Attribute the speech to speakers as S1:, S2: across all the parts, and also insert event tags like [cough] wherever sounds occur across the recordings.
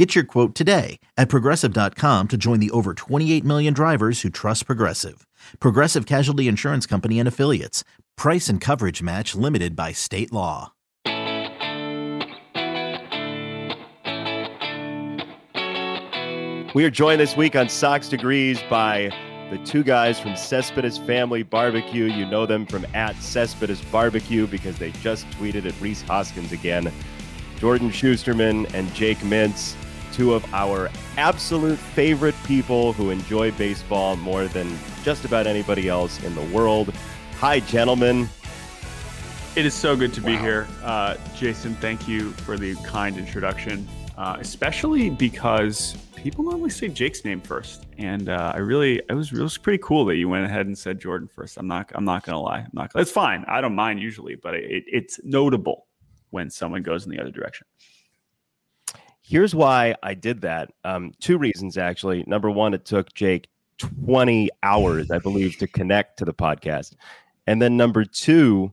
S1: Get your quote today at progressive.com to join the over 28 million drivers who trust Progressive. Progressive Casualty Insurance Company and Affiliates. Price and coverage match limited by state law.
S2: We are joined this week on Sox Degrees by the two guys from Cespedes Family Barbecue. You know them from at Cespedes Barbecue because they just tweeted at Rhys Hoskins again. Jordan Schusterman and Jake Mintz, two of our absolute favorite people who enjoy baseball more than just about anybody else in the world. Hi, gentlemen.
S3: It is so good to be here. Uh, Jason, thank you for the kind introduction, uh, especially because people normally say Jake's name first. And uh, I really, it was, it was pretty cool that you went ahead and said Jordan first. I'm not, I'm not going to lie. I'm not, it's fine. I don't mind usually, but it, it's notable when someone goes in the other direction.
S2: Here's why I did that. Um, two reasons, actually. Number one, it took Jake 20 hours, I believe, to connect to the podcast. And then number two,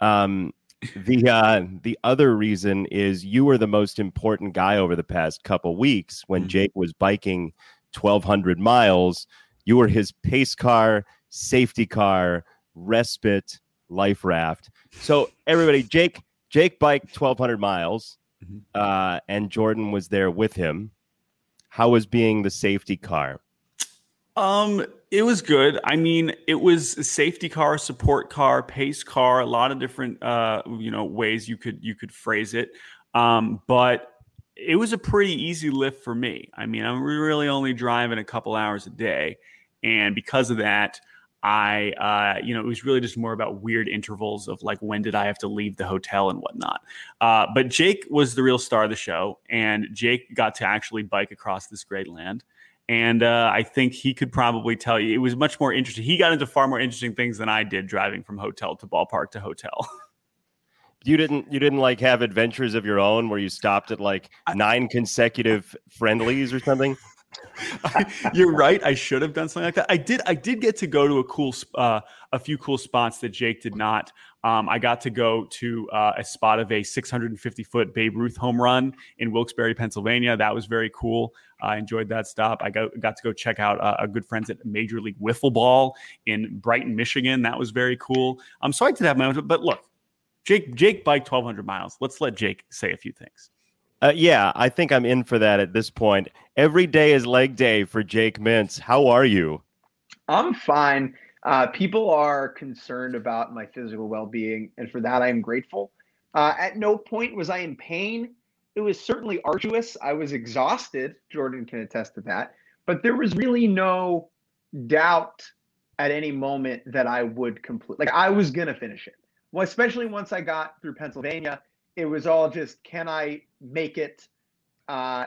S2: um, the uh, the other reason is you were the most important guy over the past couple weeks when mm-hmm. Jake was biking 1,200 miles. You were his pace car, safety car, respite, life raft. So everybody, Jake Jake biked 1,200 miles, mm-hmm. uh, and Jordan was there with him. How was being the safety car?
S3: Um, it was good. I mean, it was a safety car, support car, pace car, a lot of different uh, you know, ways you could you could phrase it. Um, but it was a pretty easy lift for me. I mean, I'm really only driving a couple hours a day, and because of that, I, uh, you know, it was really just more about weird intervals of like when did I have to leave the hotel and whatnot. Uh, but Jake was the real star of the show, and Jake got to actually bike across this great land. And uh, I think he could probably tell you it was much more interesting. He got into far more interesting things than I did driving from hotel to ballpark to hotel. [laughs]
S2: you didn't you didn't like have adventures of your own where you stopped at like nine consecutive friendlies or something [laughs]
S3: You're right. I should have done something like that. I did. I did get to go to a cool, uh, a few cool spots that Jake did not. Um, I got to go to uh, a spot of a 650 foot Babe Ruth home run in Wilkes-Barre, Pennsylvania. That was very cool. I enjoyed that stop. I got, got to go check out uh, a good friends at Major League Wiffle Ball in Brighton, Michigan. That was very cool. Um, so I did have my own. But look, Jake, Jake biked 1,200 miles. Let's let Jake say a few things.
S2: Uh, yeah, I think I'm in for that at this point. Every day is leg day for Jake Mintz. How are you?
S4: I'm fine. Uh, people are concerned about my physical well being, and for that, I am grateful. Uh, at no point was I in pain. It was certainly arduous. I was exhausted. Jordan can attest to that. But there was really no doubt at any moment that I would complete. Like I was gonna finish it. Well, especially once I got through Pennsylvania it was all just can I make it? Uh,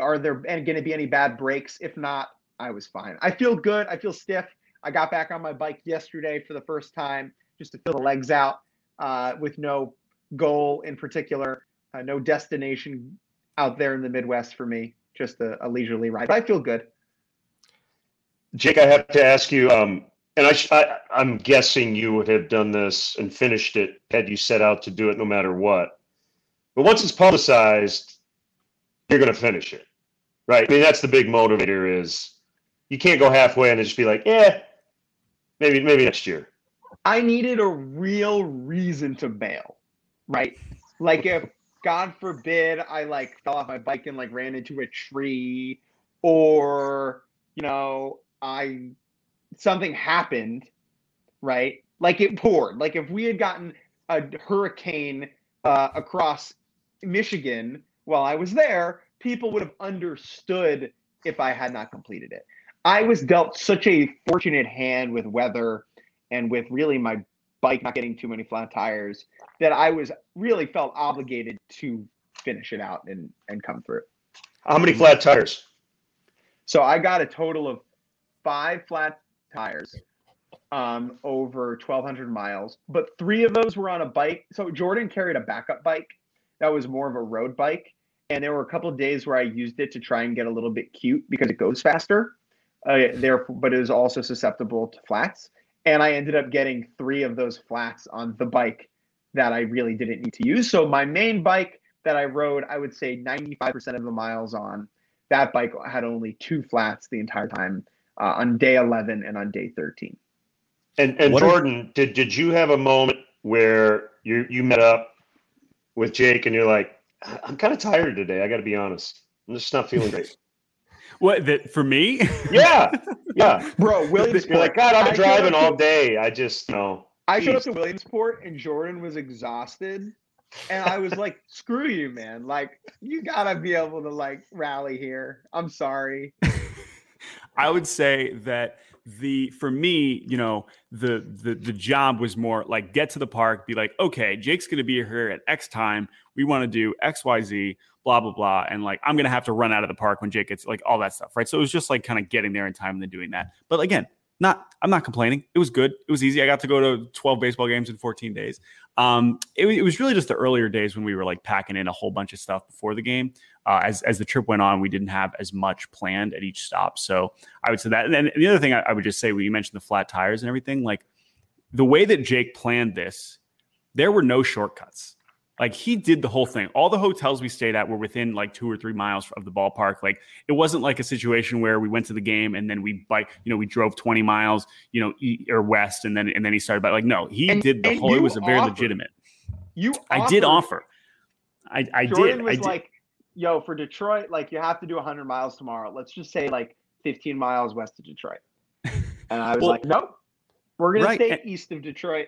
S4: are there going to be any bad breaks? If not, I was fine. I feel good. I feel stiff. I got back on my bike yesterday for the first time just to feel the legs out uh, with no goal in particular, uh, no destination out there in the Midwest for me, just a, a leisurely ride. But I feel good.
S5: Jake, I have to ask you, um, and I, I'm guessing you would have done this and finished it had you set out to do it no matter what. But once it's publicized, you're going to finish it, right? I mean, that's the big motivator. Is you can't go halfway and just be like, yeah, maybe maybe next year.
S4: I needed a real reason to bail, right? Like if God forbid I like fell off my bike and like ran into a tree, or you know I something happened, right? Like it poured. Like if we had gotten a hurricane uh, across Michigan while I was there, people would have understood if I had not completed it. I was dealt such a fortunate hand with weather and with really my bike not getting too many flat tires that I was really felt obligated to finish it out and and come through.
S5: How many flat tires?
S4: So I got a total of five flat tires. um, over 1,200 miles, but three of those were on a bike. So Jordan carried a backup bike that was more of a road bike. And there were a couple of days where I used it to try and get a little bit cute because it goes faster. Uh, there, but it is also susceptible to flats. And I ended up getting three of those flats on the bike that I really didn't need to use. So my main bike that I rode, I would say 95% of the miles on that bike had only two flats the entire time uh, on day 11 and on day 13.
S5: And and
S2: What
S5: Jordan, did did you have a moment where you you met up with Jake and you're like, "I- I'm kind of tired today. I got to be honest. I'm just not feeling great. [laughs]
S3: What that for me? [laughs]
S5: yeah, yeah.
S4: Bro, Williamsport.
S5: You're like, God, I've been driving
S4: up
S5: all day. I just no.
S4: I showed up to Williamsport and Jordan was exhausted. And I was like, [laughs] screw you, man. Like, you gotta be able to like rally here. I'm sorry.
S3: I would say that the for me, you know, the the the job was more like get to the park, be like, okay, Jake's to be here at X time. We want to do X, Y, Z, blah blah blah, and like I'm to have to run out of the park when Jake gets like all that stuff, right? So it was just like kind of getting there in time and then doing that. But again, not I'm not complaining. It was good. It was easy. I got to go to 12 baseball games in 14 days. Um, it, it was really just the earlier days when we were like packing in a whole bunch of stuff before the game. Uh, as as the trip went on, we didn't have as much planned at each stop. So I would say that. And then the other thing I, I would just say, when you mentioned the flat tires and everything, like the way that Jake planned this, there were no shortcuts. Like he did the whole thing. All the hotels we stayed at were within like two or three miles of the ballpark. Like it wasn't like a situation where we went to the game and then we bike, you know, we drove 20 miles, you know, e- or west and then and then he started by like no, he
S4: And-
S3: did the whole. It was a very
S4: offered.
S3: legitimate.
S4: You
S3: I did offer. I, I
S4: Jordan
S3: did.
S4: was
S3: I did.
S4: like, yo, for Detroit, like you have to do 100 miles tomorrow. Let's just say like 15 miles west of Detroit. And I was
S3: Well-
S4: like, nope. We're gonna
S3: Right,
S4: stay east of Detroit.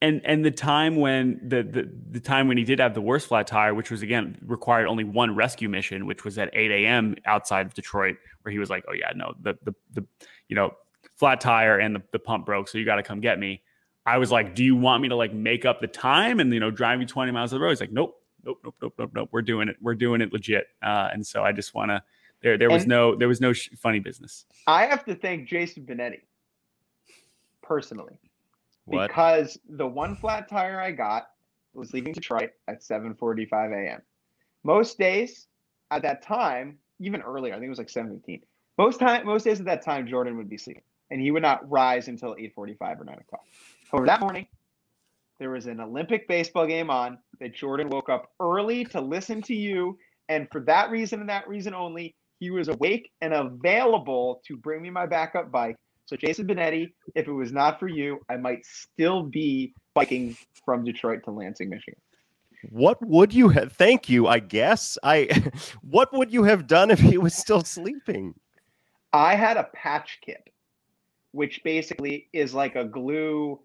S3: And and the time when the, the the time when he did have the worst flat tire, which was again required only one rescue mission, which was at 8 a.m. outside of Detroit, where he was like, "Oh yeah, no, the the the you know flat tire and the, the pump broke, so you got to come get me." I was like, "Do you want me to like make up the time and you know drive you 20 miles of the road?" He's like, "Nope, nope, nope, nope, nope, nope. We're doing it. We're doing it legit." Uh, and so I just want to. There, there was
S4: And-
S3: no, there was no sh- funny business.
S4: I have to thank Jason Benetti personally.
S2: What?
S4: because the one flat tire I got was leaving Detroit at 7:45 a.m. Most days at that time, even earlier, I think it was like 7:15. Most time, most days at that time, Jordan would be sleeping, and he would not rise until 8:45 or 9 o'clock. However, that morning, there was an Olympic baseball game on that Jordan woke up early to listen to you, and for that reason and that reason only, he was awake and available to bring me my backup bike. So Jason Benetti, if it was not for you, I might still be biking from Detroit to Lansing, Michigan.
S2: What would you have? Thank you. I guess I. [laughs] What would you have done if he was still sleeping?
S4: I had a patch kit, which basically is like a glue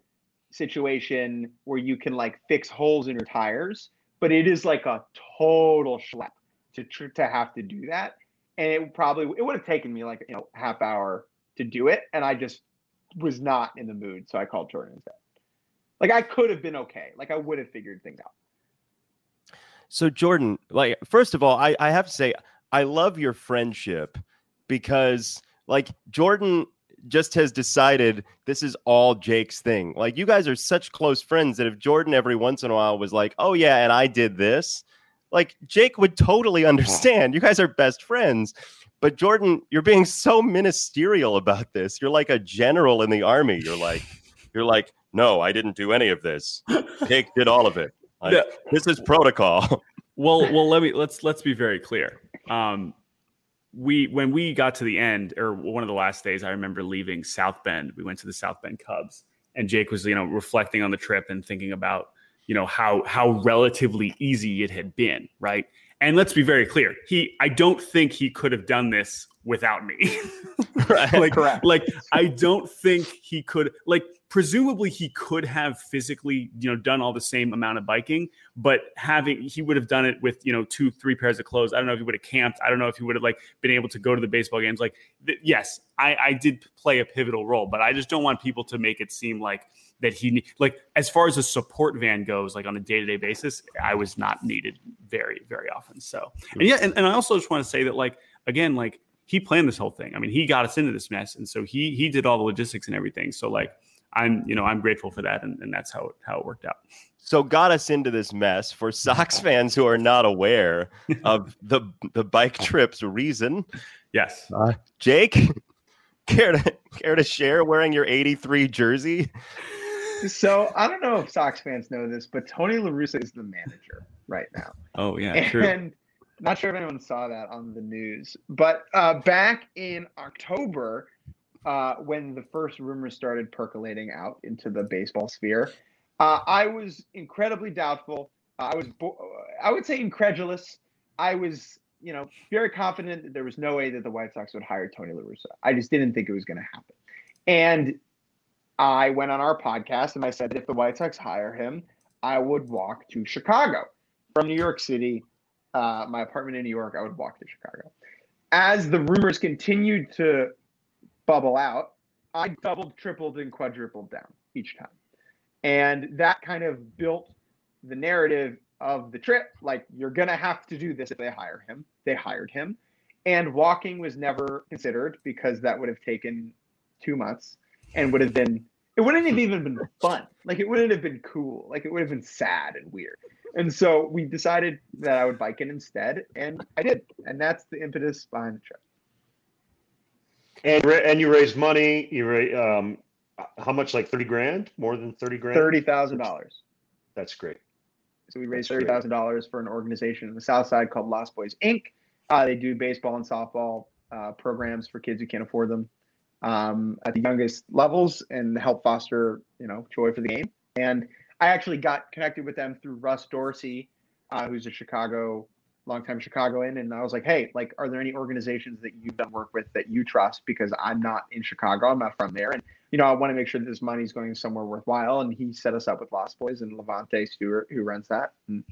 S4: situation where you can like fix holes in your tires, but it is like a total schlep to tr- to have to do that. And it probably it would have taken me like you know half hour to do it, and I just was not in the mood, so I called Jordan instead. Like I could have been okay, like I would have figured things out.
S2: So Jordan, like first of all, I, I have to say I love your friendship because like Jordan just has decided this is all Jake's thing. Like you guys are such close friends that if Jordan every once in a while was like, "Oh yeah, and I did this," like Jake would totally [laughs] understand. You guys are best friends. But Jordan, you're being so ministerial about this. You're like a general in the army. You're like you're like, "No, I didn't do any of this. Jake did all of it." Like,
S3: Yeah.
S2: this is protocol. [laughs]
S3: well well let me let's let's be very clear um we when we got to the end or one of the last days i remember leaving south bend we went to the south bend cubs and jake was you know reflecting on the trip and thinking about you know how how relatively easy it had been right and let's be very clear he i don't think he could have done this without me. [laughs] [laughs] Like
S4: Correct.
S3: like i don't think he could like presumably he could have physically you know done all the same amount of biking but having he would have done it with you know two three pairs of clothes. I don't know if he would have camped. I don't know if he would have like been able to go to the baseball games. Like th- yes i i did play a pivotal role but i just don't want people to make it seem like that he like as far as a support van goes like on a day-to-day basis i was not needed very very often so and yeah and, and i also just want to say that like again like he planned this whole thing. I mean, he got us into this mess, and so he he did all the logistics and everything. So like, I'm you know I'm grateful for that, and, and that's how it, how it worked out.
S2: So got us into this mess for Sox fans who are not aware of [laughs] the the bike trip's reason.
S3: Yes,
S2: uh, Jake, [laughs] care to care to share wearing your '83 jersey?
S4: So I don't know if Sox fans know this, but Tony La Russa is the manager right now.
S3: Oh yeah,
S4: and
S3: true.
S4: not sure if anyone saw that on the news, but uh, back in October, uh, when the first rumors started percolating out into the baseball sphere, uh, I was incredibly doubtful. I was, bo- I would say, incredulous. I was, you know, very confident that there was no way that the White Sox would hire Tony La Russa. I just didn't think it was going to happen. And I went on our podcast and I said, if the White Sox hire him, I would walk to Chicago from New York City. Uh, my apartment in New York, I would walk to Chicago. As the rumors continued to bubble out, I doubled, tripled, and quadrupled down each time. And that kind of built the narrative of the trip. Like, you're going to have to do this if they hire him. They hired him. And walking was never considered because that would have taken two months and would have been it wouldn't have even been fun. Like it wouldn't have been cool. Like it would have been sad and weird. And so we decided that I would bike it instead, and I did. And that's the impetus behind the trip.
S5: And and you raised money. You raised um, how much? Like thirty grand? More than thirty grand?
S4: Thirty thousand dollars.
S5: That's great.
S4: So we raised thirty thousand dollars for an organization in the South Side called Lost Boyz Inc. Uh, they do baseball and softball uh, programs for kids who can't afford them um, at the youngest levels and help foster, you know, joy for the game. And I actually got connected with them through Russ Dorsey, uh, who's a Chicago, longtime Chicagoan. And I was like, hey, like, are there any organizations that you've done work with that you trust? Because I'm not in Chicago, I'm not from there. And, you know, I want to make sure that this money's going somewhere worthwhile. And he set us up with Lost Boyz and LaVonte Stewart, who runs that. And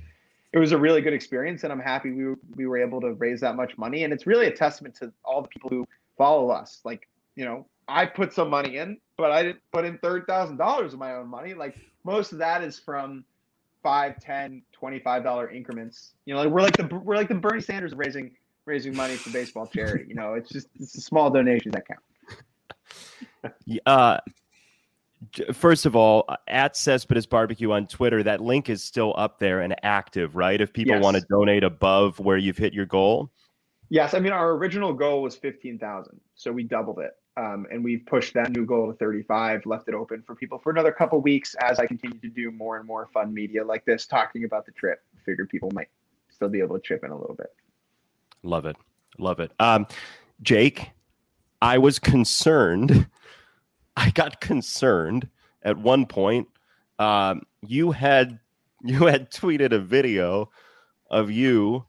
S4: it was a really good experience. And I'm happy we, we were able to raise that much money. And it's really a testament to all the people who follow us. Like, you know, I put some money in, but I didn't put in thirty thousand dollars of my own money. Like most of that is from five, ten, twenty-five dollar increments. You know, like we're like the we're like the Bernie Sanders raising raising money for baseball charity. You know, it's just it's a small donations that count. [laughs]
S2: uh, first of all, at Cespedes Barbecue on Twitter, that link is still up there and active, right? If people yes. want to donate above where you've hit your goal.
S4: Yes, I mean our original goal was fifteen thousand, so we doubled it, um, and we've pushed that new goal to thirty-five. Left it open for people for another couple weeks as I continue to do more and more fun media like this, talking about the trip. Figured people might still be able to chip in a little bit.
S2: Love it, love it. Um, Jake, I was concerned. [laughs] I got concerned at one point. Um, you had [laughs] you had tweeted a video of you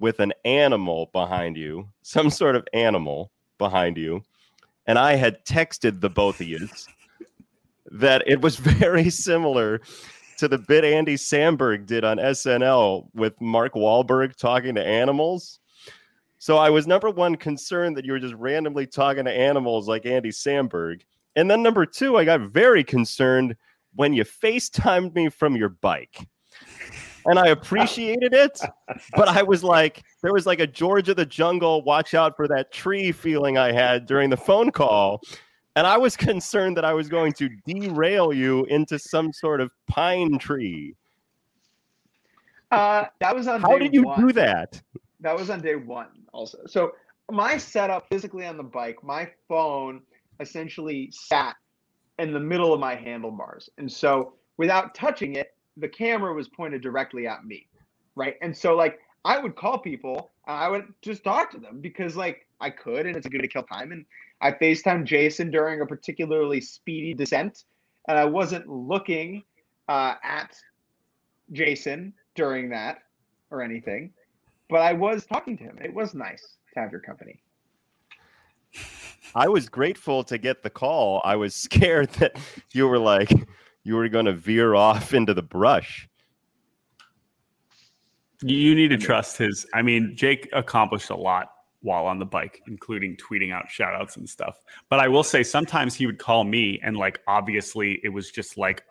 S2: with an animal behind you, some sort of animal behind you. And I had texted the both of you that it was [laughs] very similar to the bit Andy Samberg did on SNL with Mark Wahlberg talking to animals. So I was number one concerned that you were just randomly talking to animals like Andy Samberg. And then number two, I got very concerned when you FaceTimed me from your bike and I appreciated it. But I was like, there was like a George of the Jungle, watch out for that tree feeling I had during the phone call. And I was [laughs] concerned that I was going to derail you into some sort of pine tree.
S4: Uh, that was on.
S2: How did you
S4: one.
S2: do that?
S4: That was on day one, also. So my setup physically on the bike, my phone essentially sat in the middle of my handlebars, and so without touching it, the camera was pointed directly at me, right? And so like I would call people, I would just talk to them because like I could, and it's a good to kill time. And I Facetime Jason during a particularly speedy descent, and I wasn't looking uh, at Jason during that or anything, but I was talking to him. It was nice to have your company.
S2: I was grateful to get the call. I was [laughs] scared that you were like, you were going to veer off [laughs] into the brush.
S3: You need to trust his. I mean, Jake accomplished a lot while on the bike, including tweeting out shout outs and stuff. But I will say sometimes he would call me and like obviously it was just like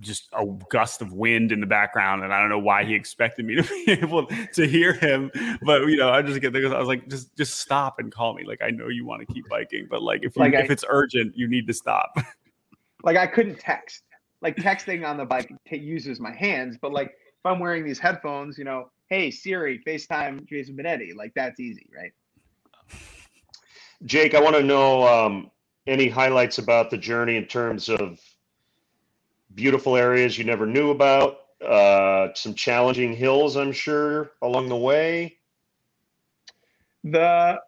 S3: just a gust of wind in the background, and I don't know why he expected me to [laughs] be able to hear him. But you know, I just get there I was like, just just stop and call me. Like I know you want to keep biking, but like if you,
S4: Like I-
S3: if it's urgent, you need to stop. [laughs]
S4: like I couldn't text. Like texting on the bike [laughs] t- uses my hands, but like if I'm wearing these headphones, you know, hey Siri, FaceTime Jason Benetti, like that's easy, right?
S5: Jake, I want to know um, any highlights about the journey in terms of beautiful areas you never knew about, uh, some challenging hills, I'm sure, along the way.
S4: The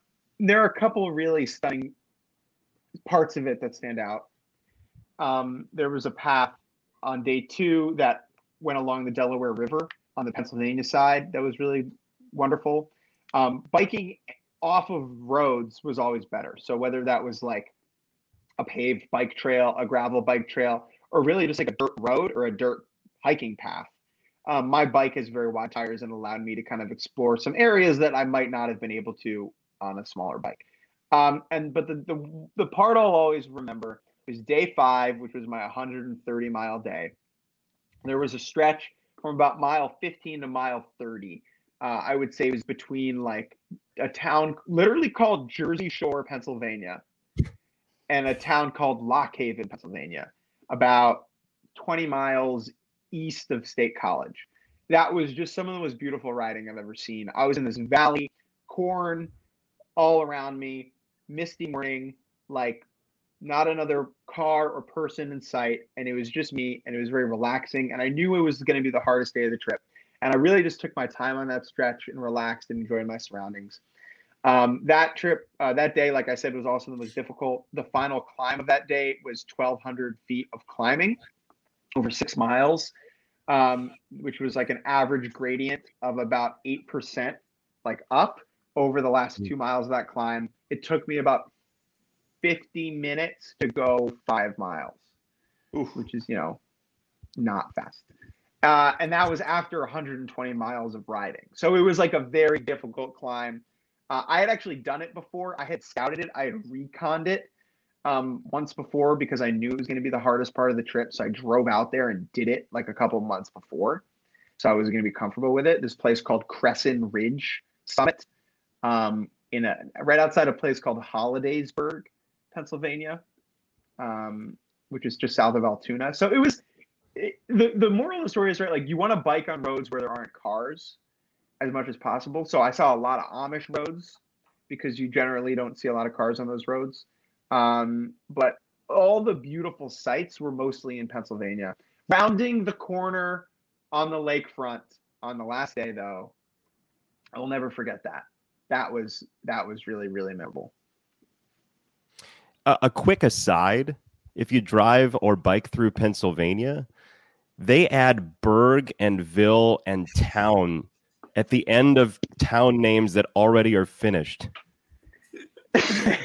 S4: there are a couple really stunning parts of it that stand out. Um, there was a path on day two that went along the Delaware River on the Pennsylvania side that was really wonderful. Um, biking off of roads was always better. So whether that was like a paved bike trail, a gravel bike trail, or really just like a dirt road or a dirt hiking path. Um, my bike has very wide tires and allowed me to kind of explore some areas that I might not have been able to on a smaller bike. Um, and but the, the the part I'll always remember was day five, which was my 130 mile day. There was a stretch from about mile 15 to mile 30. Uh, I would say it was between like a town literally called Jersey Shore, Pennsylvania, and a town called Lock Haven, Pennsylvania, about 20 miles east of State College. That was just some of the most beautiful riding I've ever seen. I was in this valley, corn all around me, misty morning, like not another car or person in sight. And it was just me, and it was very relaxing. And I knew it was going to be the hardest day of the trip. And I really just took my time on that stretch and relaxed and enjoyed my surroundings. Um, that trip, uh, that day, like I said, was also the most difficult. The final climb of that day was 1,200 feet of climbing over six miles, um, which was like an average gradient of about 8%, like up over the last two miles of that climb. It took me about 50 minutes to go five miles,
S5: Oof.
S4: which is, you know, not fast. Uh, and that was after 120 miles of riding. So it was like a very difficult climb. Uh, I had actually done it before. I had scouted it. I had reconned it um, once before because I knew it was going to be the hardest part of the trip. So I drove out there and did it like a couple months before. So I was going to be comfortable with it. This place called Crescent Ridge Summit, um, in a right outside a place called Hollidaysburg, Pennsylvania, um, which is just south of Altoona. So it was it, the the moral of the story is right. Like you want to bike on roads where there aren't cars as much as possible. So I saw a lot of Amish roads because you generally don't see a lot of cars on those roads. Um, but all the beautiful sights were mostly in Pennsylvania. Rounding the corner on the lakefront on the last day, though, I will never forget that. That was that was really really memorable.
S2: A, a quick aside if you drive or bike through pennsylvania they add burg and ville and town at the end of town names that already are finished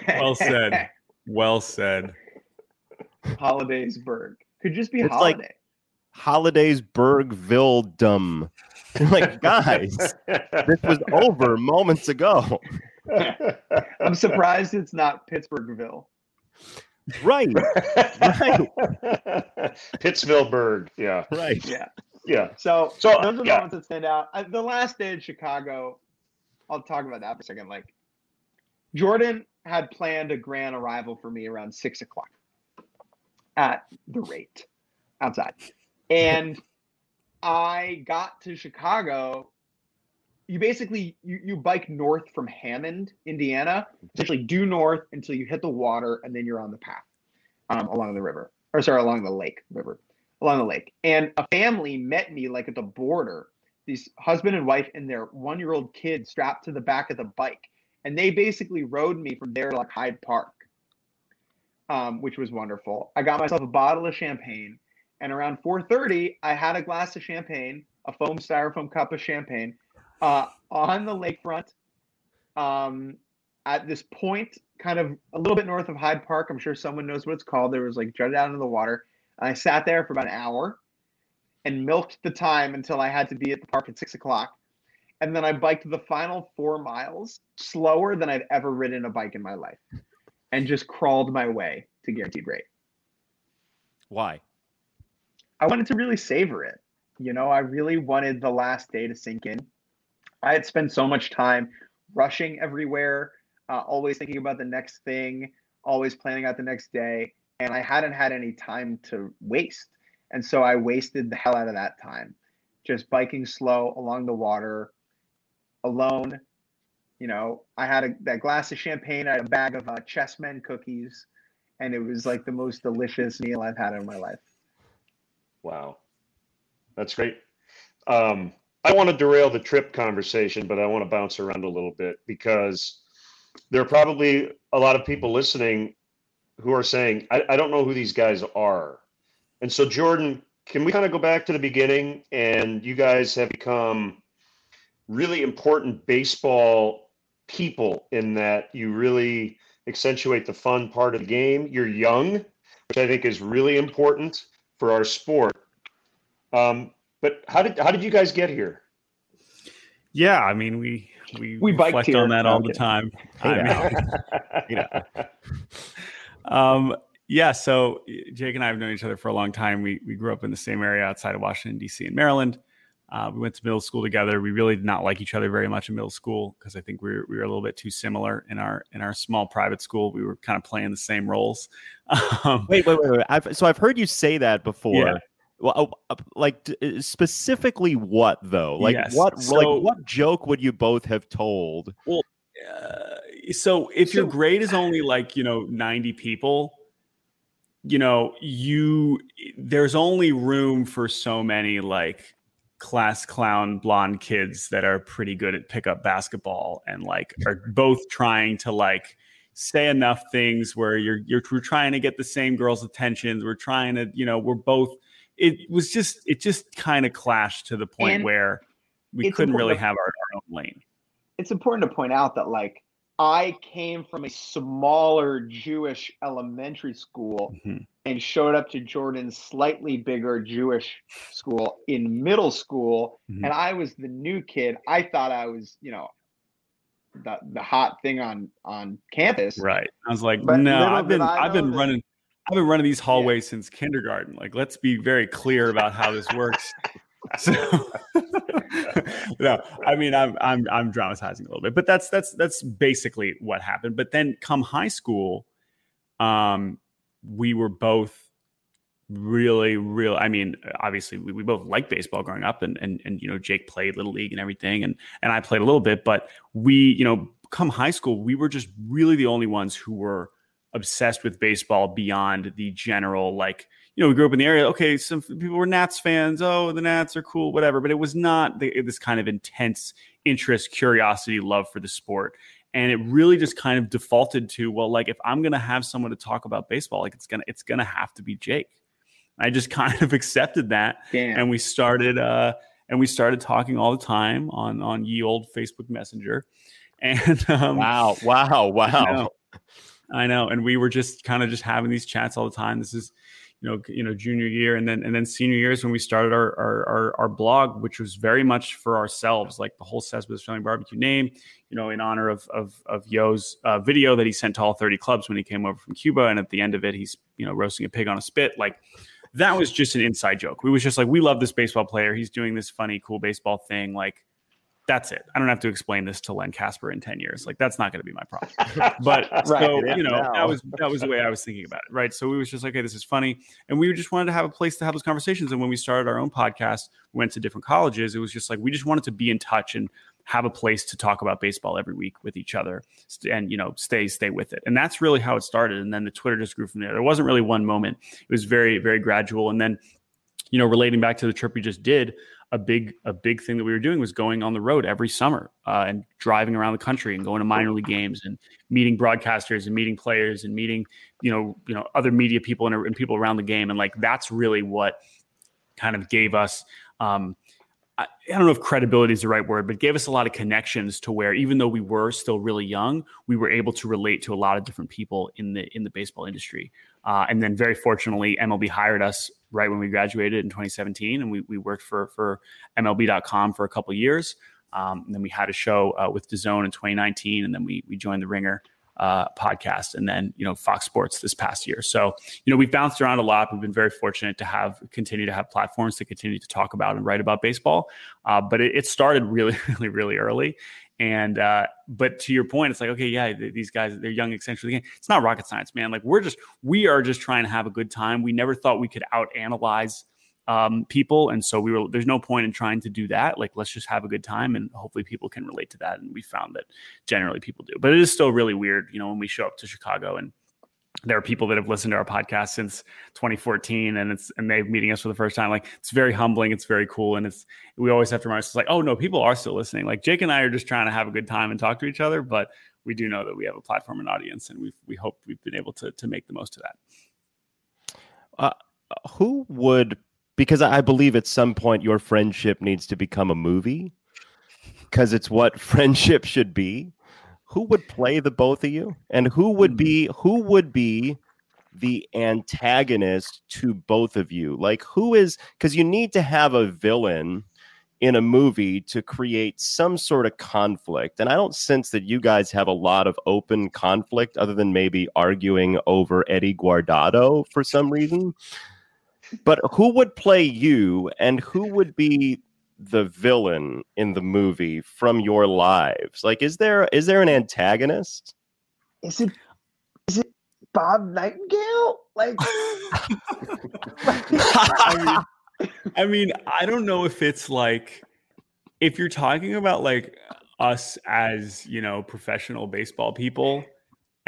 S3: Well said. Well said.
S4: Hollidaysburg could just be
S2: It's like-
S4: holiday.
S2: holidays burg dumb like [laughs] guys this was over moments ago [laughs]
S4: I'm surprised it's not Pittsburghville.
S2: Right right [laughs]
S5: Pittsvilleburg. Yeah.
S2: right
S4: Yeah.
S5: Yeah.
S4: So,
S5: So,
S4: those are the
S5: yeah.
S4: ones that stand out. Uh, the last day in Chicago, I'll talk about that for a second. Like, Jordan had planned a grand arrival for me around six o'clock at the rate outside. And [laughs] I got to Chicago. You basically you, you bike north from Hammond, Indiana, essentially due north until you hit the water, and then you're on the path um, along the river, or sorry, along the lake river, along the lake. And a family met me like at the border. These husband and wife and their one-year-old kid strapped to the back of the bike, and they basically rode me from there to like Hyde Park, um, which was wonderful. I got myself a bottle of champagne, and around 4:30, I had a glass of champagne, a foam styrofoam cup of champagne, uh, on the lakefront. Um, at this point, kind of a little bit north of Hyde Park, I'm sure someone knows what it's called. There was like jutted out into the water. And I sat there for about an hour and milked the time until I had to be at the park at six o'clock. And then I biked the final four miles slower than I'd ever ridden a bike in my life and just crawled my way to guaranteed rate.
S2: why
S4: I wanted to really savor it. You know, I really wanted the last day to sink in. I had spent so much time rushing everywhere, uh, always thinking about the next thing, always planning out the next day, and I hadn't had any time to waste. And so I wasted the hell out of that time, just biking slow along the water, alone. You know, I had a, that glass of champagne, I had a bag of uh, chessmen cookies, and it was like the most delicious meal I've had in my life.
S5: Wow, that's great. Um, I want to derail the trip conversation, but I want to bounce around a little bit because there are probably a lot of people listening who are saying, I, I don't know who these guys are. And so, Jordan, can we kind of go back to the beginning? And you guys have become really important baseball people in that you really accentuate the fun part of the game. You're young, which I think is really important for our sport. Um, but how did how did you guys get here?
S3: Yeah, I mean we we,
S4: we
S3: reflect
S4: here.
S3: on that all the time.
S2: Yeah.
S3: I mean, [laughs] um, yeah. So Jake and I have known each other for a long time. We we grew up in the same area outside of Washington D.C. and Maryland. Uh, we went to middle school together. We really did not like each other very much in middle school because I think we were, we were a little bit too similar in our in our small private school. We were kind of playing the same roles. [laughs]
S2: Um, wait, wait, wait, wait. I've, so I've heard you say that before. Yeah. Well, oh, like uh, specifically what though? Like yes. what? So, like what joke would you both have told?
S3: Well, uh, so if so, your grade is only like you know ninety people, you know you there's only room for so many like class clown blonde kids that are pretty good at pickup basketball and like are both trying to like say enough things where you're you're we're trying to get the same girls' attention. We're trying to, you know, we're both it was just it just kind of clashed to the point and where we couldn't really have our, our, own lane.
S4: It's important to point out that like I came from a smaller Jewish elementary school mm-hmm. and showed up to Jordan's slightly bigger Jewish school in middle school, mm-hmm. and I was the new kid. I thought I was, you know, the the hot thing on on campus.
S3: Right. I was like, but no, I've been I've been running I've been running these hallways yeah. since kindergarten. Like, let's be very clear about how this works. [laughs] so, [laughs] no, I mean, I'm I'm I'm dramatizing a little bit, but that's that's that's basically what happened. But then, come high school, um, we were both really real i mean obviously we, we both liked baseball growing up and and and you know jake played little league and everything and and i played a little bit but we you know come high school we were just really the only ones who were obsessed with baseball beyond the general like you know we grew up in the area okay some people were nats fans oh the nats are cool whatever but it was not the, this kind of intense interest curiosity love for the sport. And it really just kind of defaulted to well like if i'm going to have someone to talk about baseball like it's to it's to have to be jake. I just [laughs] kind of accepted that Damn. and we started uh and we started talking all the time on on ye old facebook messenger. [laughs] And um,
S2: wow wow [laughs] wow
S3: I know. And we were just kind of just having these chats all the time. This is, you know, you know, junior year and then and then senior years when we started our our our, our blog, which was very much for ourselves, like the whole Cespedes Family Barbecue name, you know, in honor of of of Yo's uh, video that he sent to all 30 clubs when he came over from Cuba. And at the end of it, he's, you know, roasting a pig on a spit. Like that was just an inside joke. We was just like, we love this baseball player. He's doing this funny, cool baseball thing. Like that's it. I don't have to explain this to Len Kasper in 10 years. Like that's not going to be my problem. [laughs] But right, so, you know, no. that was that was the way I was thinking about it. Right. So we was just like, okay, this is funny. And we just wanted to have a place to have those conversations. And when we started our own podcast, we went to different colleges. It was just like we just wanted to be in touch and have a place to talk about baseball every week with each other and you know stay stay with it and that's really how it started and then the twitter just grew from there there wasn't really one moment it was very very gradual and then you know relating back to the trip we just did a big a big thing that we were doing was going on the road every summer uh, and driving around the country and going to minor league games and meeting broadcasters and meeting players and meeting you know you know other media people and, and people around the game and like that's really what kind of gave us um, I, I don't know if credibility is the right word, but gave us a lot of connections to where even though we were still really young, we were able to relate to a lot of different people in the in the baseball industry. Uh, and then very fortunately, MLB hired us right when we graduated in 2017, and we, we worked for for MLB.com for a couple years. Um, and then we had a show uh, with DAZN in 2019, and then we we joined the Ringer uh, podcast, and then you know Fox Sports this past year. So you know we've bounced around a lot. We've been very fortunate to have continue to have platforms to continue to talk about and write about baseball. Uh, but it, it, started really, [laughs] really, really early. And uh, but to your point, it's like okay, yeah, these guys they're young essentially. It's not rocket science, man. Like we're just we are just trying to have a good time. We never thought we could out analyze um, people. And so we were, there's no point in trying to do that. Like, let's just have a good time and hopefully people can relate to that. And we found that generally people do. But it is still really weird, you know, when we show up to Chicago and there are people that have listened to our podcast since 2014 and it's and they're meeting us for the first time. Like it's very humbling it's very cool and it's we always have to remind ourselves like oh no people are still listening. Like jake and i are just trying to have a good time and talk to each other but we do know that we have a platform and audience and we we hope we've been able to to make the most of that.
S2: Uh, who would because I believe at some point your friendship needs to become a movie because it's what [laughs] friendship should be. Who would play the both of you, and who would hmm. be who would be the antagonist to both of you? Like who is because you need to have a villain in a movie to create some sort of conflict. And I don't sense that you guys have a lot of open conflict other than maybe arguing over Eddie Guardado for some reason but who would play you and who would be the villain in the movie from your lives? Like, is there is there an antagonist?
S4: Is it is it Bob Nightingale? Like, [laughs]
S3: I, mean, I mean, I don't know if it's like if you're talking about like us as you know professional baseball people.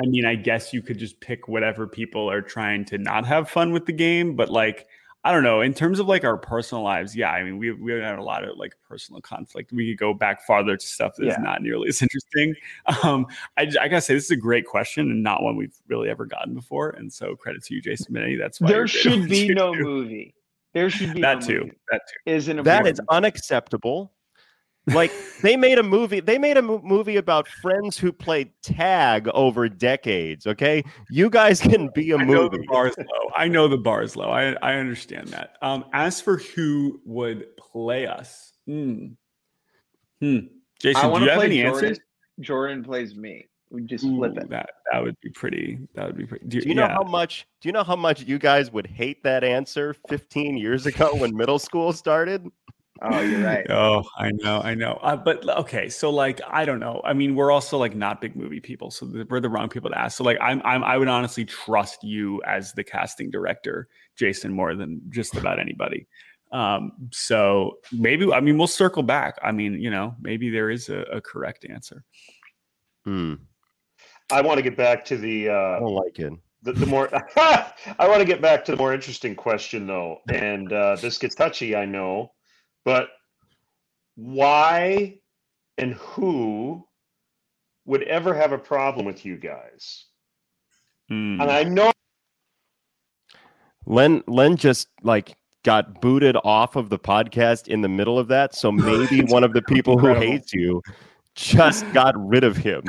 S3: I mean, I guess you could just pick whatever people are trying to not have fun with the game, but like I don't know. In terms of like our personal lives, yeah, I mean, we we had a lot of like personal conflict. We could go back farther to stuff that's yeah. not nearly as interesting. [laughs] Um, I, I gotta say, this is a great question and not one we've really ever gotten before. And so, credit to you, Jason Benetti. That's why
S4: there [laughs] should be no movie. There should be
S3: that
S4: no
S3: too.
S4: Movie.
S3: That too.
S4: Isn't
S2: that is unacceptable. Like they made a movie. They made a movie about friends who played tag over decades. Okay, you guys can be a
S3: I
S2: movie.
S3: Know the bar's low. I know the bar's low. I I understand that. Um, as for who would play us, hmm, hmm. Jason, do you have any
S4: Jordan.
S3: answers?
S4: Jordan plays me. We just flip it.
S3: That that would be pretty. That would be pretty.
S2: Do, do you yeah. know how much? Do you know how much you guys would hate that answer 15 years ago when middle school started?
S4: Oh, you're [laughs] right.
S3: oh, I know, I know. Uh, but okay, so like, I don't know. I mean, we're also like not big movie people, so we're the wrong people to ask. So like, I'm, I'm, I would honestly trust you as the casting director, Jason, more than just about anybody. Um, so maybe, I mean, we'll circle back. I mean, you know, maybe there is a, a correct answer.
S2: Hmm.
S5: I want to get back to the. Uh, I
S2: don't like it.
S5: The, the more [laughs] I want to get back to the more interesting question, though, and uh, this gets touchy, I know but why and who would ever have a problem with you guys?
S3: Mm.
S5: And I know
S2: Len Len just like got booted off of the podcast in the middle of that. So maybe [laughs] one of the people who hates you just got rid of him.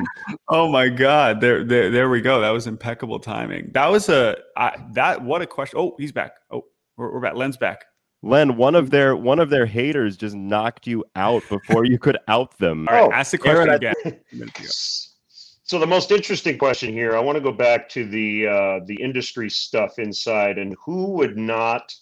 S3: Oh my god! There, there, there we go. That was impeccable timing. That was a I, that. What a question. Oh, he's back. Oh, we're, we're back. Len's back.
S2: Len, one of their one of their haters just knocked you out before you could out them.
S3: All right, oh, ask the question again. [laughs]
S5: so the most interesting question here, I want to go back to the uh, the industry stuff inside, and who would not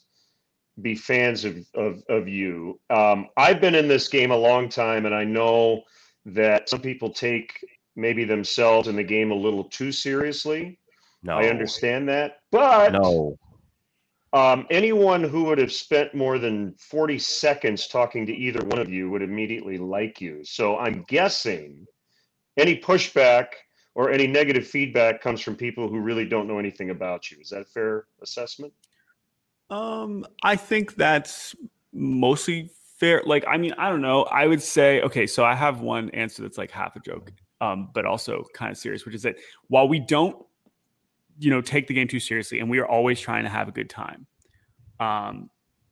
S5: be fans of of, of you? Um, I've been in this game a long time, and I know that some people take maybe themselves in the game a little too seriously.
S2: No,
S5: I understand that, but
S2: no,
S5: um, anyone who would have spent more than 40 seconds talking to either one of you would immediately like you. So I'm guessing any pushback or any negative feedback comes from people who really don't know anything about you. Is that a fair assessment?
S3: Um, I think that's mostly fair. Like, I mean, I don't know. I would say, okay, so I have one answer that's like half a joke, um, but also kind of serious, which is that while we don't you know, take the game too seriously, and we are always trying to have a good time. Um,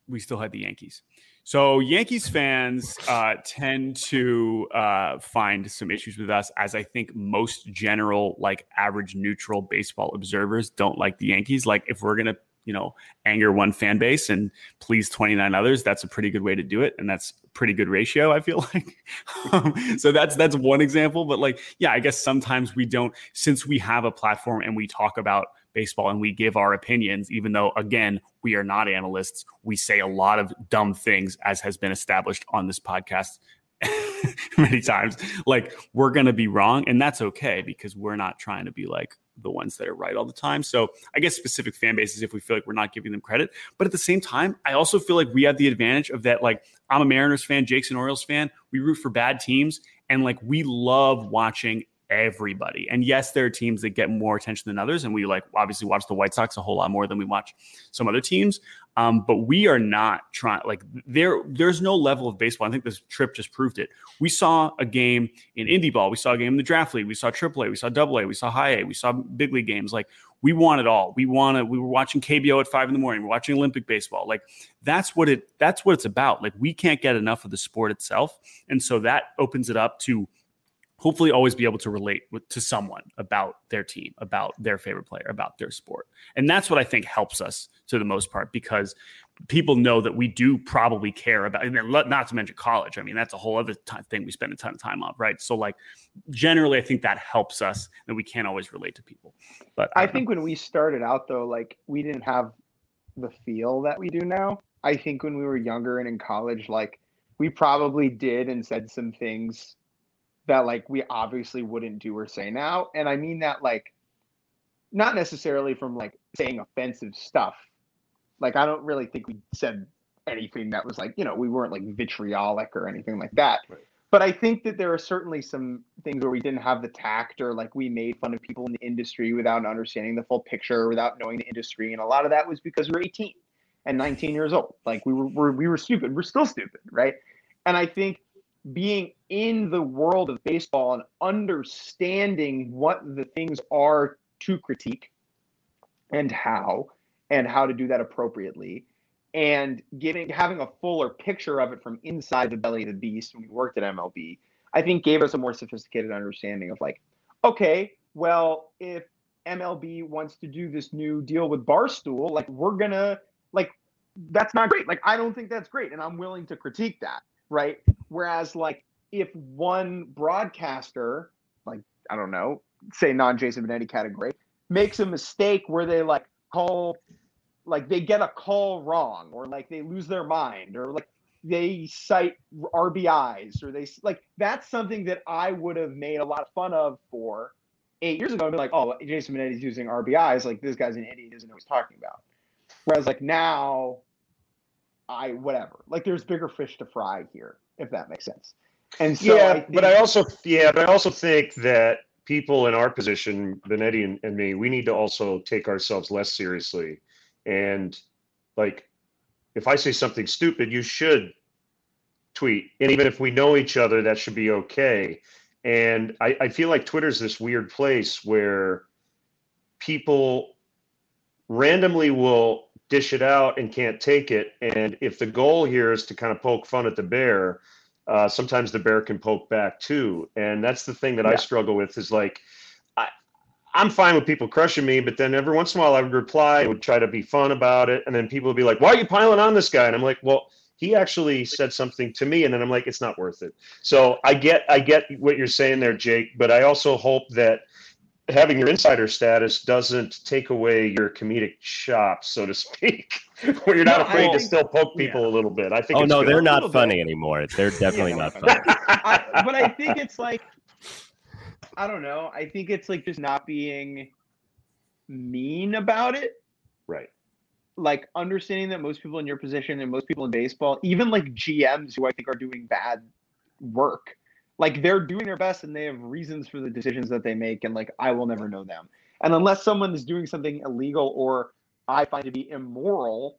S3: we still had the Yankees. So Yankees fans uh, tend to uh, find some issues with us, as I think most general, like average neutral baseball observers don't like the Yankees. Like if we're gonna you know anger one fan base and please 29 others that's a pretty good way to do it and that's pretty good ratio i feel [laughs] like. Um, so that's that's one example but like yeah i guess sometimes we don't since we have a platform and we talk about baseball and we give our opinions even though again we are not analysts we say a lot of dumb things as has been established on this podcast [laughs] many times like we're going to be wrong and that's okay because we're not trying to be like the ones that are right all the time. So i guess specific fan bases if we feel like we're not giving them credit. But at the same time i also feel like we have the advantage of that like i'm a mariners fan jake's an orioles fan. We root for bad teams. And like we love watching everybody. And yes, there are teams that get more attention than others, and we like obviously watch the White Sox a whole lot more than we watch some other teams. Um, but we are not trying like there. There's no level of baseball. I think this trip just proved it. We saw a game in indie ball. We saw a game in the draft league. We saw AAA. We saw Double A. We saw High A. We saw big league games. Like we want it all. We want to. We were watching KBO at five in the morning. We're watching Olympic baseball. Like that's what it. That's what it's about. Like we can't get enough of the sport itself, and so that opens it up to hopefully always be able to relate with, to someone about their team, about their favorite player, about their sport. And that's what I think helps us to the most part because people know that we do probably care about, and not to mention college. I mean, that's a whole other t- thing we spend a ton of time on, right? So, like, generally, I think that helps us and we can't always relate to people. But
S4: I, I think know. when we started out, though, like, we didn't have the feel that we do now. I think when we were younger and in college, like, we probably did and said some things that like we obviously wouldn't do or say now. And I mean that like not necessarily from like saying offensive stuff. Like I don't really think we said anything that was like, you know, we weren't like vitriolic or anything like that. Right. But I think that there are certainly some things where we didn't have the tact or like we made fun of people in the industry without understanding the full picture, without knowing the industry. And a lot of that was because we were 18 and 19 years old. Like we were, were we were stupid. We're still stupid, right? And I think being in the world of baseball and understanding what the things are to critique and how and how to do that appropriately and giving having a fuller picture of it from inside the belly of the beast when we worked at MLB, I think gave us a more sophisticated understanding of like, okay, well, if MLB wants to do this new deal with Barstool, like we're gonna like that's not great. Like I don't think that's great, and I'm willing to critique that right? Whereas like if one broadcaster, like I don't know, say non Jason Benetti category, makes a mistake where they like call like they get a call wrong or like they lose their mind or like they cite RBIs or they like that's something that I would have made a lot of fun of for eight years ago. I'd be like, oh, Jason Benetti's using RBIs. Like this guy's an idiot. He doesn't know what he's talking about. Whereas like now I whatever. Like there's bigger fish to fry here, if that makes sense.
S5: And so yeah, I think, but I also yeah, but I also think that people in our position, Benetti and, and me, we need to also take ourselves less seriously. And like, if I say something stupid, you should tweet. And even if we know each other, that should be okay. And I, I feel like Twitter's this weird place where people randomly will dish it out and can't take it. And if the goal here is to kind of poke fun at the bear, uh, sometimes the bear can poke back too. And that's the thing that yeah. I struggle with is like, I, I'm fine with people crushing me, but then every once in a while I would reply, I would try to be fun about it. And then people would be like, why are you piling on this guy? And I'm like, well, he actually said something to me and then i'm like it's not worth it so i get i get what you're saying there jake but i also hope that having your insider status doesn't take away your comedic chops, so to speak, [laughs] where you're not no, afraid to still poke people yeah. a little bit. I think.
S2: Oh no, they're not funny bit. anymore. They're definitely yeah. not [laughs] funny.
S4: I, but I think it's like, I don't know. I think it's like just not being mean about it.
S5: Right.
S4: Like understanding that most people in your position and most people in baseball, even like GMs who I think are doing bad work, like they're doing their best and they have reasons for the decisions that they make and like i will never know them and unless someone is doing something illegal or i find to be immoral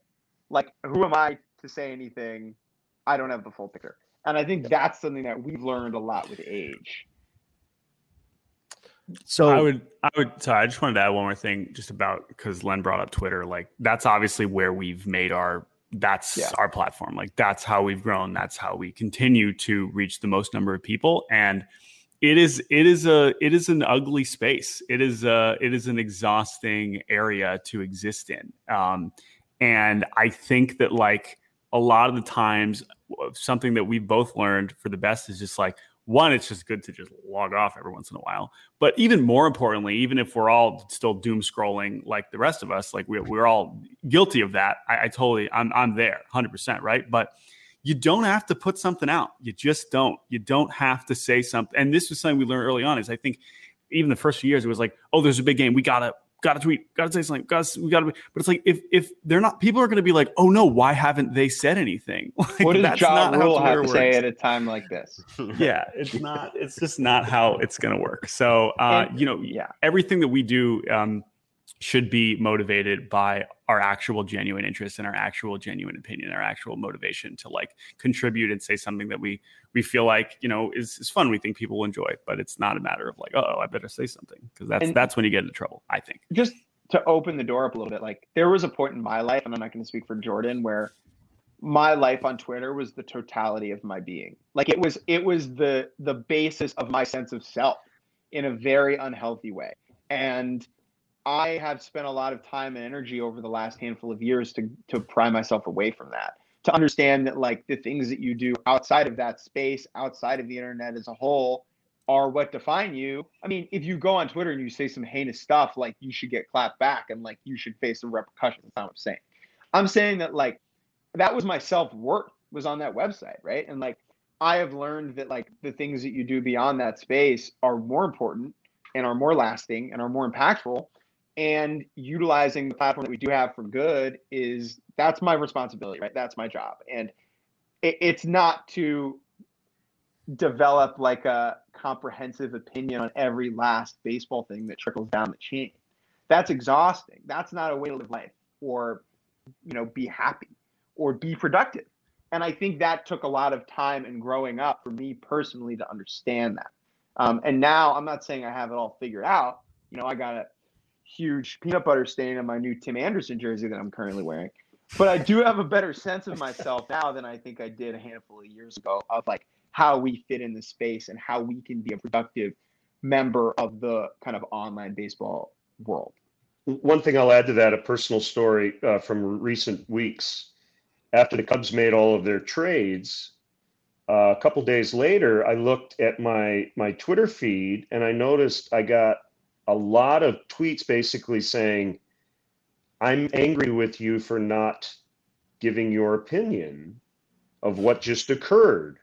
S4: like who am i to say anything i don't have the full picture and i think that's something that we've learned a lot with age
S3: so I would, I would. Sorry, I just wanted to add one more thing, just about because Len brought up Twitter. Like that's obviously where we've made our that's yeah. our platform. Like that's how we've grown. That's how we continue to reach the most number of people. And it is it is a it is an ugly space. It is a it is an exhausting area to exist in. Um, and I think that like a lot of the times, something that we've both learned for the best is just like one, it's just good to just log off every once in a while. But even more importantly, even if we're all still doom scrolling like the rest of us, like we're, we're all guilty of that. I, I totally, I'm, I'm there 100%. Right. But you don't have to put something out. You just don't. You don't have to say something. And this was something we learned early on is I think even the first few years, it was like, oh, there's a big game. We got to, got to tweet, got to say something, got to, we got to. But it's like if if they're not, people are going to be like, oh no, why haven't they said anything? [laughs] Like,
S4: what does Ja Rule have to works. say at a time like this? [laughs]
S3: yeah, it's not. It's just not how it's going to work. So, uh, and, you know, yeah, everything that we do. Um, should be motivated by our actual genuine interest and our actual genuine opinion, our actual motivation to like contribute and say something that we we feel like you know is, is fun. We think people will enjoy, but it's not a matter of like, oh, I better say something because that's and that's when you get into trouble. I think.
S4: Just to open the door up a little bit, like there was a point in my life, and I'm not going to speak for Jordan, where my life on Twitter was the totality of my being. Like it was it was the the basis of my sense of self in a very unhealthy way. And I have spent a lot of time and energy over the last handful of years to to pry myself away from that. To understand that like the things that you do outside of that space, outside of the internet as a whole, are what define you. I mean, if you go on Twitter and you say some heinous stuff, like you should get clapped back and like you should face some repercussions. That's not what I'm saying. I'm saying that like that was my self worth was on that website, right? And like I have learned that like the things that you do beyond that space are more important and are more lasting and are more impactful and utilizing the platform that we do have for good is that's my responsibility right? That's my job. And it, it's not to develop like a comprehensive opinion on every last baseball thing that trickles down the chain. That's exhausting. That's not a way to live life or you know be happy or be productive. And i think that took a lot of time and growing up for me personally to understand that. Um, and now i'm not saying i have it all figured out. You know i got to huge peanut butter stain on my new Tim Anderson jersey that I'm currently wearing. But I do have a better sense of myself now than I think I did a handful of years ago of like how we fit in the space and how we can be a productive member of the kind of online baseball world.
S5: One thing I'll add to that, a personal story uh, from recent weeks. After the Cubs made all of their trades, uh, a couple days later, I looked at my my Twitter feed and I noticed I got a lot of tweets basically saying, I'm angry with you for not giving your opinion of what just occurred.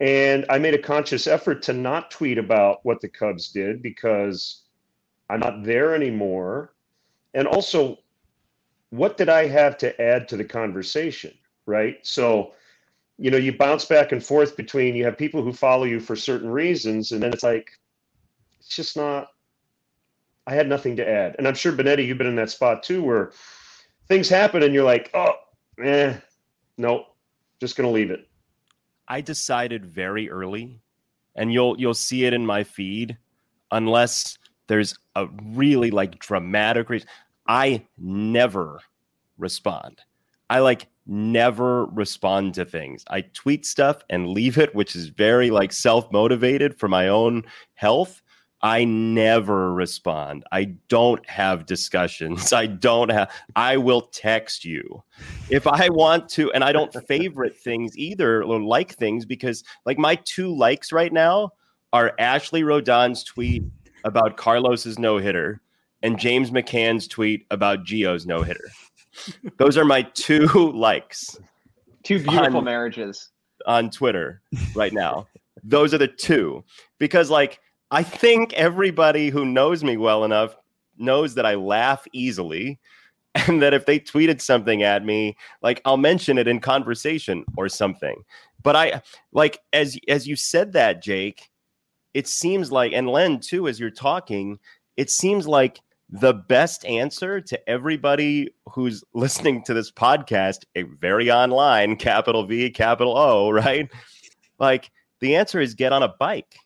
S5: And I made a conscious effort to not tweet about what the Cubs did because I'm not there anymore. And also, what did I have to add to the conversation? Right. So, you know, you bounce back and forth between you have people who follow you for certain reasons, and then it's like, it's just not I had nothing to add. And I'm sure Benetti, you've been in that spot too, where things happen and you're like, oh, eh, nope, just gonna leave it.
S2: I decided very early, and you'll you'll see it in my feed, unless there's a really like dramatic reason. I never respond. I like never respond to things. I tweet stuff and leave it, which is very like self motivated for my own health. I never respond. I don't have discussions. [laughs] I don't have, I will text you if I want to. And I don't favorite [laughs] things either or like things because, like, my two likes right now are Ashley Rodon's tweet about Carlos's no hitter and James McCann's tweet about Gio's no hitter. Those are my two [laughs] likes.
S4: Two beautiful on, marriages
S2: on Twitter right now. Those are the two because, like, I think everybody who knows me well enough knows that I laugh easily [laughs] and that if they tweeted something at me, like I'll mention it in conversation or something. But I like as as you said that, Jake, it seems like and Len too as you're talking, it seems like the best answer to everybody who's [laughs] listening to this podcast, a very online, capital V, capital O, [laughs] right? Like the answer is get on a bike.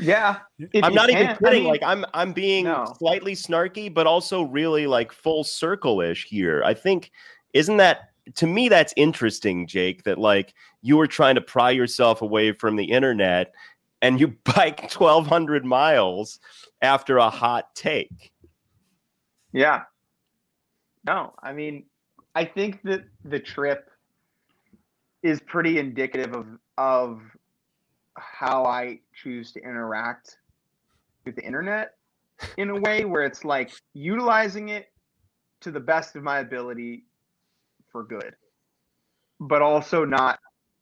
S4: Yeah,
S2: I'm not even kidding. I mean, like I'm I'm being no. slightly snarky, but also really like full circle ish here. I think isn't that to me that's interesting, Jake. That like you were trying to pry yourself away from the internet, and you [laughs] bike twelve hundred miles after a hot take.
S4: Yeah. No, I mean, I think that the trip is pretty indicative of of how I choose to interact with the internet in a way where it's like utilizing it to the best of my ability for good, but also not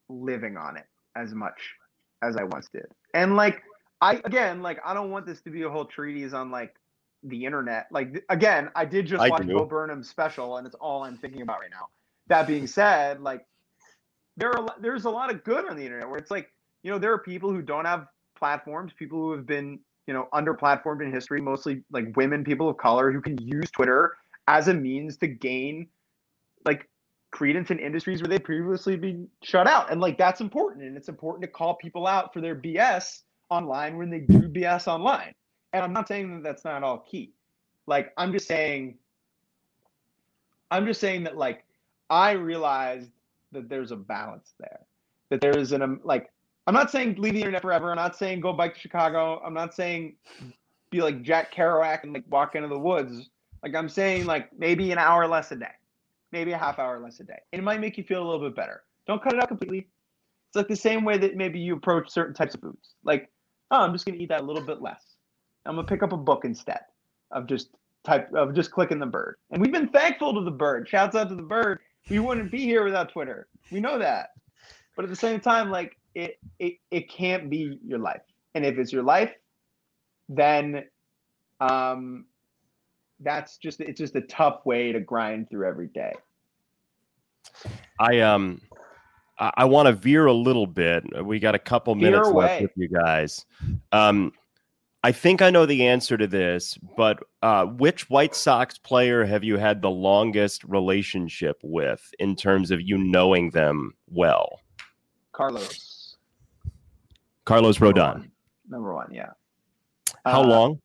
S4: living on it as much as I once did. And like I again, like I don't want this to be a whole treatise on like the internet. Like again, I did just
S2: I
S4: watch
S2: do.
S4: Bo Burnham's special, and it's all I'm thinking about right now. That being said, like there are there's a lot of good on the internet where it's like you know there are people who don't have platforms, people who have been you know under platformed in history, mostly like women, people of color who can use Twitter as a means to gain like credence in industries where they've previously been shut out, and like that's important, and it's important to call people out for their BS online when they do BS online. And I'm not saying that that's not all key. Like I'm just saying, I'm just saying that like I realized that there's a balance there. That there is an um, like I'm not saying leave the internet forever. I'm not saying go bike to Chicago. I'm not saying be like Jack Kerouac and like walk into the woods. Like I'm saying like maybe an hour less a day, maybe a half hour less a day. It might make you feel a little bit better. Don't cut it out completely. It's like the same way that maybe you approach certain types of foods. Like, oh, I'm just gonna eat that a little bit less. I'm gonna pick up a book instead of just type of just clicking the bird. And we've been thankful to the bird. Shouts out to the bird. We wouldn't be here without Twitter. We know that. But at the same time, like it it, it can't be your life. And if it's your life, then um that's just it's just a tough way to grind through every day.
S2: I um I, I want to veer a little bit. We got a couple
S4: Veer
S2: minutes left with you guys. Um I think I know the answer to this, but uh, which White Sox player have you had the longest relationship with in terms of you knowing them well?
S4: Carlos.
S2: Carlos
S4: number
S2: Rodon.
S4: one. Number one, yeah.
S2: How
S4: Uh,
S2: long?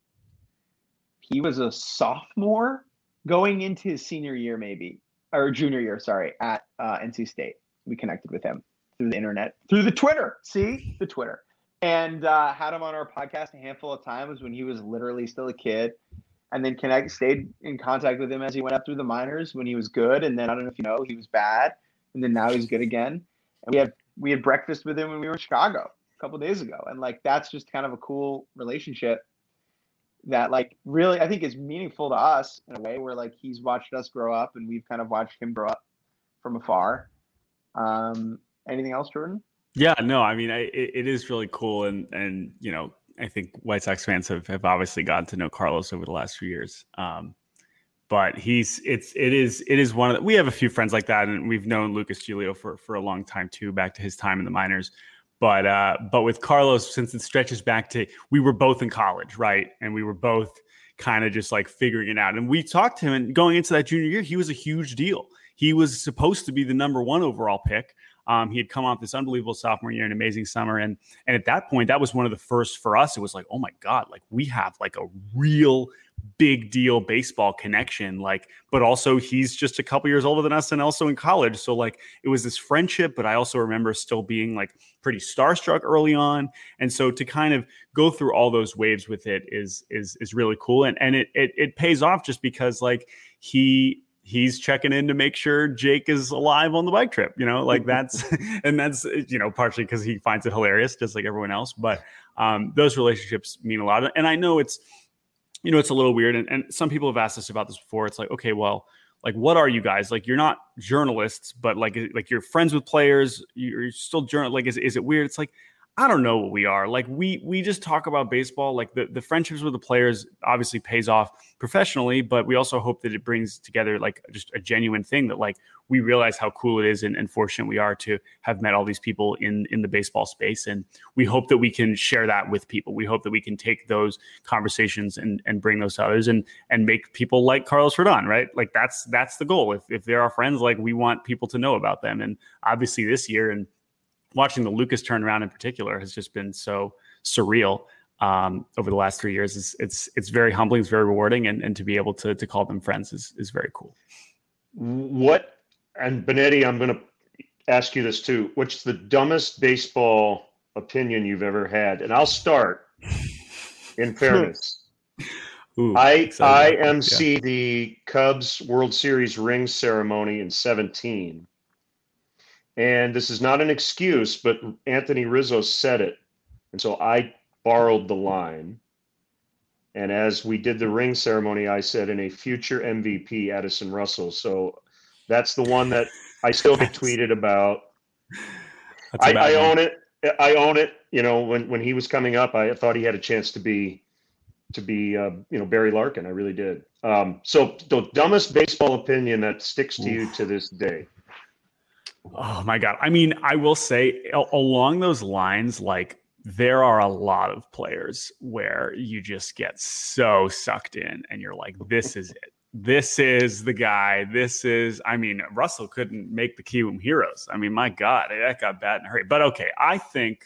S4: he was a sophomore going into his senior year maybe or junior year sorry at uh, nc state we connected with him through the internet through the twitter see the twitter and uh, had him on our podcast a handful of times when he was literally still a kid and then connect stayed in contact with him as he went up through the minors when he was good and then i don't know if you know he was bad and then now he's good again and we had we had breakfast with him when we were in chicago a couple days ago and like that's just kind of a cool relationship that like really I think is meaningful to us in a way where like he's watched us grow up and we've kind of watched him grow up from afar. Um, anything else, Jordan?
S3: Yeah, no, I mean, I, it, it is really cool, and and you know, I think White Sox fans have have obviously gotten to know Carlos over the last few years. Um, but he's it's it is it is one of the, we have a few friends like that, and we've known Lucas Giolito for for a long time too, back to his time in the minors. But uh, but with Carlos, since it stretches back to we were both in college, right, and we were both kind of just like figuring it out. And we talked to him, and going into that junior year, he was a huge deal. He was supposed to be the number one overall pick. Um, he had come off this unbelievable sophomore year, an amazing summer, and and at that point, that was one of the first for us. It was like, oh my god, like we have like a real big deal baseball connection. Like, but also he's just a couple years older than us, and also in college. So like, it was this friendship. But I also remember still being like pretty starstruck early on, and so to kind of go through all those waves with it is is is really cool, and and it it, it pays off just because like he he's checking in to make sure Jake is alive on the bike trip, you know, like that's, [laughs] [laughs] and that's, you know, partially because he finds it hilarious, just like everyone else. But um, those relationships mean a lot. And I know it's, you know, it's a little weird. And, and some people have asked us about this before. It's like, okay, well, like, what are you guys? Like, you're not journalists, but like, like you're friends with players. You're still journal. Like, is, is it weird? It's like, I don't know what we are. Like we we just talk about baseball. Like the, the friendships with the players obviously pays off professionally, but we also hope that it brings together like just a genuine thing that like we realize how cool it is and, and fortunate we are to have met all these people in in the baseball space. And we hope that we can share that with people. We hope that we can take those conversations and and bring those to others and and make people like Carlos Rodon, right? Like that's that's the goal. If if they're our friends, like we want people to know about them. And obviously this year and watching the Lucas turnaround in particular has just been so surreal um, over the last three years. It's, it's, it's very humbling. It's very rewarding. And, and to be able to, to call them friends is, is very cool.
S5: What and Benetti, I'm going to ask you this too. What's the dumbest baseball opinion you've ever had? And I'll start. In [laughs] fairness,
S3: Ooh,
S5: I. I MC the Cubs World Series ring ceremony in 17. And this is not an excuse, but Anthony Rizzo said it. And so I borrowed the line. And as we did the ring ceremony, I said, in a future MVP, Addison Russell. So that's the one that I still get [laughs] tweeted about. I, I own it. I own it. You know, when when he was coming up, I thought he had a chance to be to be uh, you know Barry Larkin. I really did. Um, so the dumbest baseball opinion that sticks to you to this day.
S3: Oh my god! I mean, I will say along those lines, like there are a lot of players where you just get so sucked in, and you're like, "This is it. This is the guy. This is." I mean, Russell couldn't make the Kiwoom Heroes. I mean, my god, that got bad in a hurry. But okay, I think.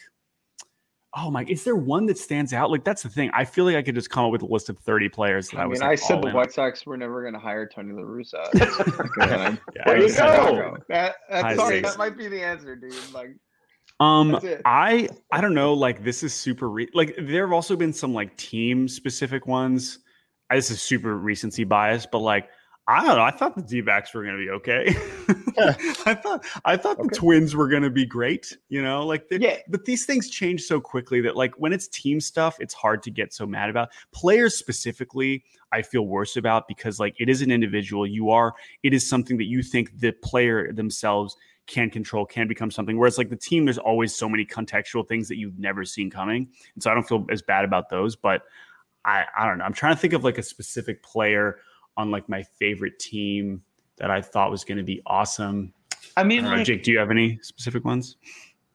S3: Oh my! Is there one that stands out? Like that's the thing. I feel like I could just come up with a list of thirty players that I,
S4: I
S3: was.
S4: mean,
S3: like,
S4: I said the
S3: in
S4: White Sox were never going to hire Tony La Russa. [laughs]
S3: Yeah,
S5: There you
S3: I-
S5: go.
S4: That, that's sorry, that might be the answer, dude. Like,
S3: Um, I I don't know. Like this is super re- like there have also been some like team specific ones. Uh, This is super recency bias, but like I don't know. I thought the D-backs were going to be okay. [laughs] I thought I thought the Twins were going to be great. You know, like they-
S4: Yeah.
S3: But these things change so quickly that like when it's team stuff, it's hard to get so mad about. Players specifically, I feel worse about because like it is an individual. You are. It is something that you think the player themselves can control, can become something. Whereas like the team, there's always so many contextual things that you've never seen coming. And so I don't feel as bad about those. But I, I don't know. I'm trying to think of like a specific player on like my favorite team that I thought was going to be awesome.
S4: I
S3: I
S4: mean,
S3: know,
S4: like,
S3: Jake, do you have any specific ones?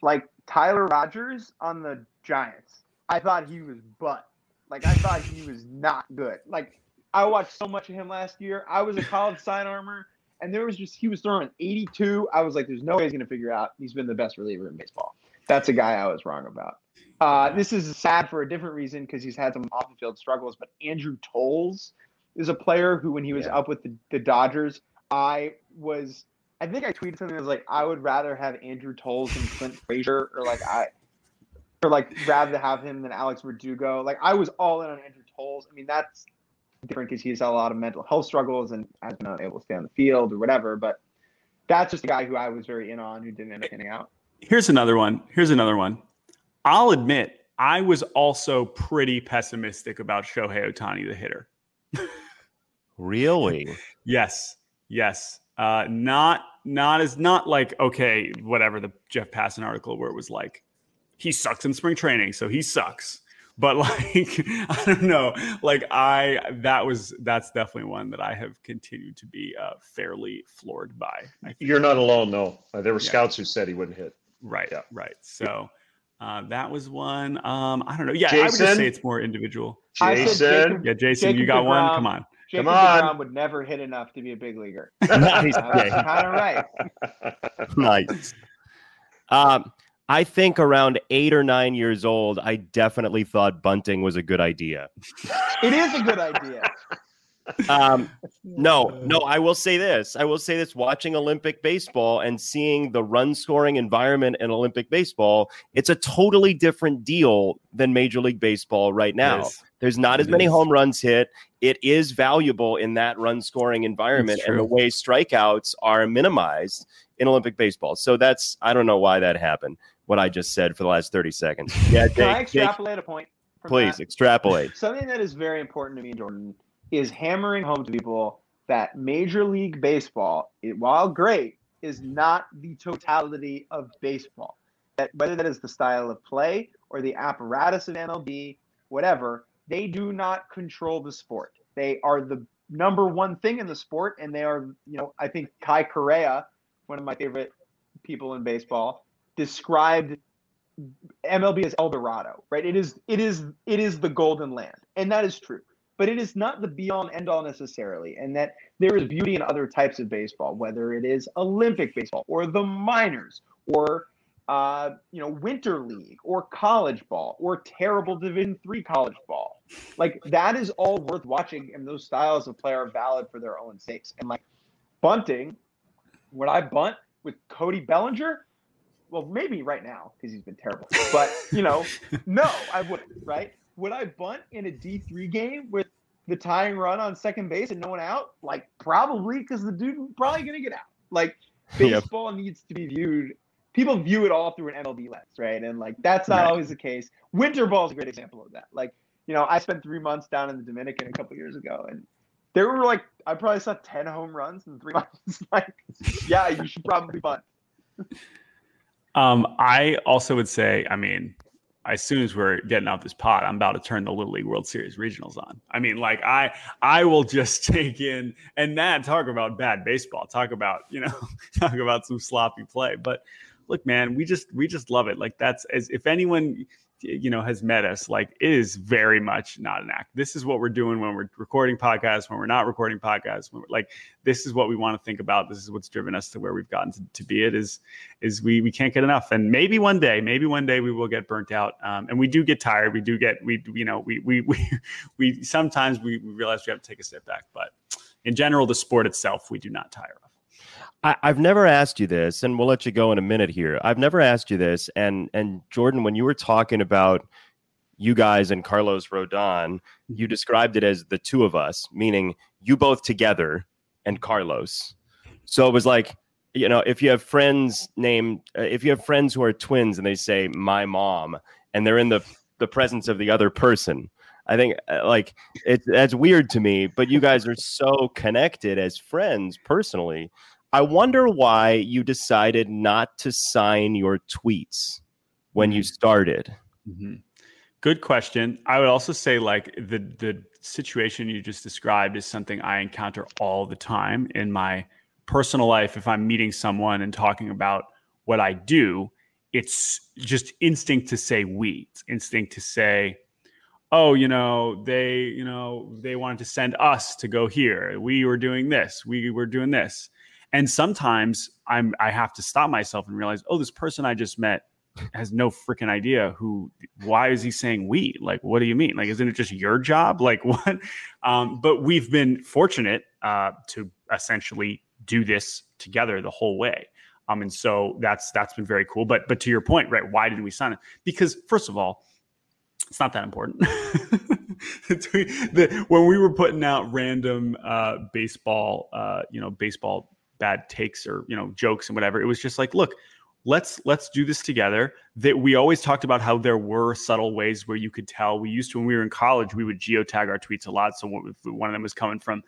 S4: like Tyler Rogers on the Giants. I thought he was butt. Like I thought he was not good. Like I watched so much of him last year. I was a college sign armor, and there was just he was throwing 82. I was like, there's no way he's gonna figure out. He's been the best reliever in baseball. That's a guy I was wrong about. Uh, this is sad for a different reason because he's had some off the field struggles. But Andrew Toles is a player who, when he was
S5: Yeah.
S4: up with the, the Dodgers, I was I think I tweeted something that was like, I would rather have Andrew Toles than Clint [laughs] Frazier, or like I, or like rather have him than Alex Verdugo. Like I was all in on Andrew Toles. I mean, that's different because he's had a lot of mental health struggles and has been unable to stay on the field or whatever. But that's just a guy who I was very in on who didn't end up getting out.
S3: Here's another one. Here's another one. I'll admit, I was also pretty pessimistic about Shohei Ohtani, the hitter. [laughs]
S2: Really?
S3: Yes, yes. Uh, not not as not like okay, whatever the Jeff Passan article where it was like he sucks in spring training, so he sucks. But [laughs] like I don't know, like I that was that's definitely one that I have continued to be uh, fairly floored by. I think.
S5: You're not alone, though. Uh, there were
S3: Yeah.
S5: scouts who said he wouldn't hit.
S3: Right,
S5: Yeah.
S3: right. So uh, that was one. Um, I don't know. Yeah, I would just say it's more individual.
S5: Jason,
S4: Jacob-
S3: Yeah, Jason,
S4: Jacob
S3: you got one. Come on.
S4: Jacob
S5: on.
S4: DeGrom would never hit enough to be a big leaguer. [laughs]
S2: nice.
S4: That's
S2: Jake.
S4: kind of right. [laughs]
S2: nice. Um, I think around eight or nine years old, I definitely thought bunting was a good idea.
S4: It is a good idea. [laughs]
S2: Um, no, no, I will say this. I will say this watching Olympic baseball and seeing the run scoring environment in Olympic baseball, it's a totally different deal than Major League Baseball right now.
S3: Yes.
S2: There's not as many
S3: is.
S2: home runs hit. It is valuable in that run scoring environment and the way strikeouts are minimized in Olympic baseball. So that's I don't know why that happened. What I just said for the last 30 seconds. [laughs] Yeah,
S4: Can I
S2: Jake, Jake,
S4: extrapolate a point?
S2: please
S4: that?
S2: extrapolate. [laughs]
S4: Something that is very important to me, Jordan, is hammering home to people that Major League Baseball, it, while great, is not the totality of baseball. That whether that is the style of play or the apparatus of MLB, whatever, they do not control the sport. They are the number one thing in the sport, and they are, you know, I think Kai Correa, one of my favorite people in baseball, described MLB as El Dorado, right? It is it is it is the golden land. And that is true. But it is not the be all end all necessarily. And that there is beauty in other types of baseball, whether it is Olympic baseball or the minors or uh, you know, winter league or college ball or terrible division three college ball. Like that is all worth watching, and those styles of play are valid for their own sakes. And like bunting, Would I bunt with Cody Bellinger? Well, maybe right now because he's been terrible. But you know, [laughs] no, I wouldn't. Right? Would I bunt in a D three game with the tying run on second base and no one out? Like probably because the dude probably gonna get out. Like baseball yep. needs to be viewed. People view it all through an MLB lens, right? And like that's not right. always the case. Winter ball is a great example of that. Like you know, I spent three months down in the Dominican a couple years ago, and there were like I probably saw ten home runs in three [laughs] months. like, yeah, you should probably bunt.
S3: Um, I also would say, I mean, as soon as we're getting out this pot, I'm about to turn the Little League World Series regionals on. I mean, like I I will just [laughs] take in and that talk about bad baseball, talk about, you know, [laughs] talk about some sloppy play. But look, man, we just we just love it. Like that's as if anyone you know has met us like it is very much not an act. This is what we're doing when we're recording podcasts when we're not recording podcasts when we're like this is what we want to think about. This is what's driven us to where we've gotten to, to be. It is is we we can't get enough. And maybe one day maybe one day we will get burnt out um, and we do get tired. We do get we you know we we [laughs] we, we sometimes we, we realize we have to take a step back. But in general the sport itself we do not tire of
S2: I, have never asked you this, and we'll let you go in a minute here. I've never asked you this, and and Jordan, when you were talking about you guys and Carlos Rodon, you mm-hmm. described it as the two of us, meaning you both together and Carlos. So it was like, you know, if you have friends named, uh, if you have friends who are twins and they say my mom, and they're in the the presence of the other person, I think uh, like it's that's weird to me. But you guys are so connected as friends personally I wonder why you decided not to sign your tweets when you mm-hmm. started.
S3: Mm-hmm. Good question. I would also say like the the situation you just described is something I encounter all the time in my personal life. If I'm meeting someone and talking about what I do, it's just instinct to say we. It's instinct to say, oh, you know, they, you know, they wanted to send us to go here. We were doing this. We were doing this. And sometimes I'm I have to stop myself and realize, oh, this person I just met has no freaking idea who why is he saying we? Like what do you mean? Like isn't it just your job? [laughs] Like what? Um, but we've been fortunate uh, to essentially do this together the whole way. Um, and so that's that's been very cool. But but to your point right why did we sign it because first of all it's not that important. [laughs] The, when we were putting out random uh, baseball uh, you know baseball bad takes or you know jokes and whatever. It was just like, look, let's let's do this together. That we always talked about how there were subtle ways where you could tell. We used to when we were in college, we would geotag our tweets a lot. So one of them was coming from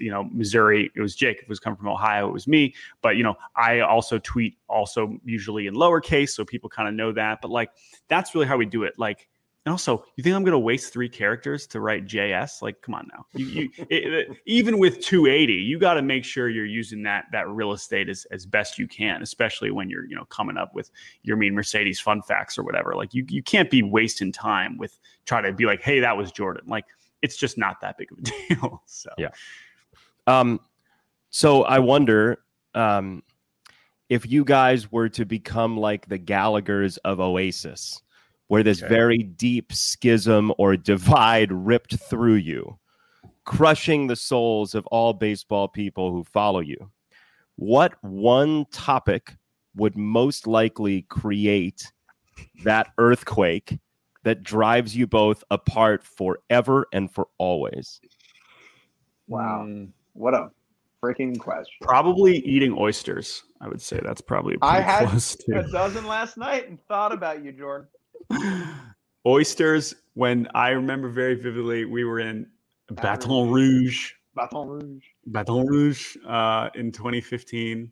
S3: you know Missouri, it was Jake. If it was coming from Ohio, it was me. But you know, I also tweet also usually in lowercase, so people kind of know that. But like that's really how we do it. Like and also, you think I'm going to waste three characters to write JS? Like, come on now. You, you [laughs] it, even with 280, you got to make sure you're using that that real estate as, as best you can, especially when you're you know coming up with your mean Mercedes fun facts or whatever. Like, you you can't be wasting time with trying to be like, hey, that was Jordan. Like, it's just not that big of a [laughs] deal. So
S2: yeah. Um, so I wonder, um, if you guys were to become like the Gallagher's of Oasis where this okay. very deep schism or divide ripped through you, crushing the souls of all baseball people who follow you. What one topic would most likely create that earthquake that drives you both apart forever and for always?
S4: Wow. Mm. What a freaking question.
S3: Probably eating oysters. I would say that's probably
S4: I had [laughs] a dozen last night and thought about you, Jordan.
S3: Oysters, when I remember very vividly, we were in Baton Rouge.
S4: Baton Rouge.
S3: Baton Rouge uh, in 2015.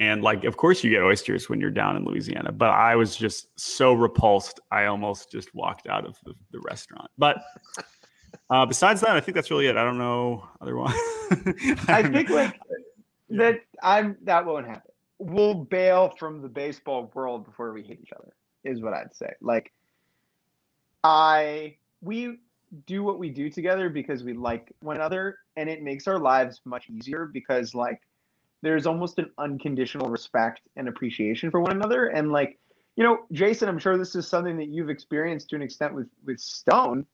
S3: And like, of course, you get oysters when you're down in Louisiana, but I was just so repulsed. I almost just walked out of the, the restaurant. But uh, besides that, I think that's really it. I don't know otherwise.
S4: I, [laughs] I think like that. I'm that won't happen. We'll bail from the baseball world before we hate each other is what I'd say. Like I we do what we do together because we like one another and it makes our lives much easier because like there's almost an unconditional respect and appreciation for one another and like you know Jason I'm sure this is something that you've experienced to an extent with with Stone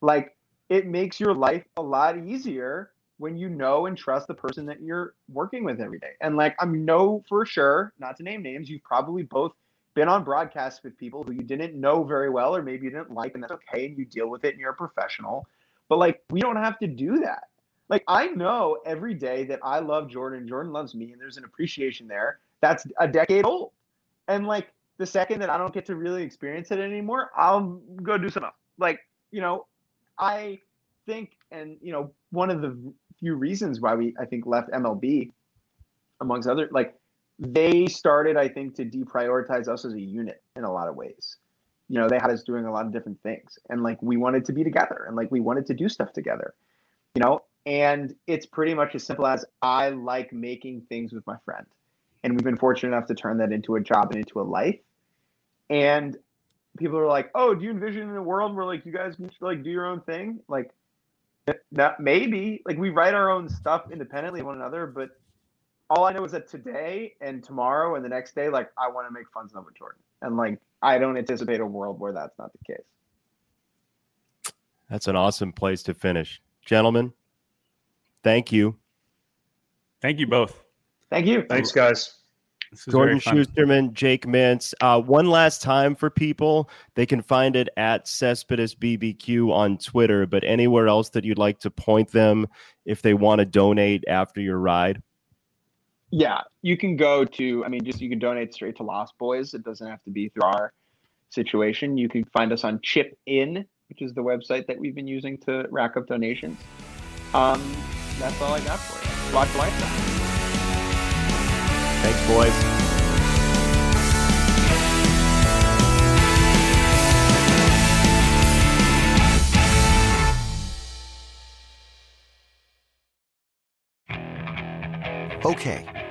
S4: like it makes your life a lot easier when you know and trust the person that you're working with every day. And like I'm know for sure, not to name names, you've probably both been on broadcasts with people who you didn't know very well or maybe you didn't like and that's okay and you deal with it and you're a professional. But like we don't have to do that. Like I know every day that I love Jordan, Jordan loves me and there's an appreciation there that's a decade old. And like the second that I don't get to really experience it anymore, I'll go do something else. Like, you know, I think and you know, one of the few reasons why we I think left MLB, amongst other like they started I think to deprioritize us as a unit in a lot of ways. You know, they had us doing a lot of different things, and like we wanted to be together, and like we wanted to do stuff together. You know, and it's pretty much as simple as I like making things with my friend, and we've been fortunate enough to turn that into a job and into a life. And people are like, "Oh, do you envision a world where like you guys like do your own thing?" Like that maybe like we write our own stuff independently of one another, but all I know is that today and tomorrow and the next day, like I want to make fun of Jordan, and like I don't anticipate a world where that's not the case.
S2: That's an awesome place to finish, gentlemen. Thank you.
S3: Thank you both.
S4: Thank you.
S5: Thanks, guys.
S2: Jordan Schusterman, Jake Mintz. Uh, one last time for people, they can find it at Cespedes BBQ on Twitter, but anywhere else that you'd like to point them if they want to donate after your ride?
S4: Yeah, you can go to, I mean, just you can donate straight to Lost Boyz. It doesn't have to be through our situation. You can find us on Chip In, which is the website that we've been using to rack up donations. Um, that's all I got for you. Watch Lifetime.
S2: Thanks, boys.
S6: Okay,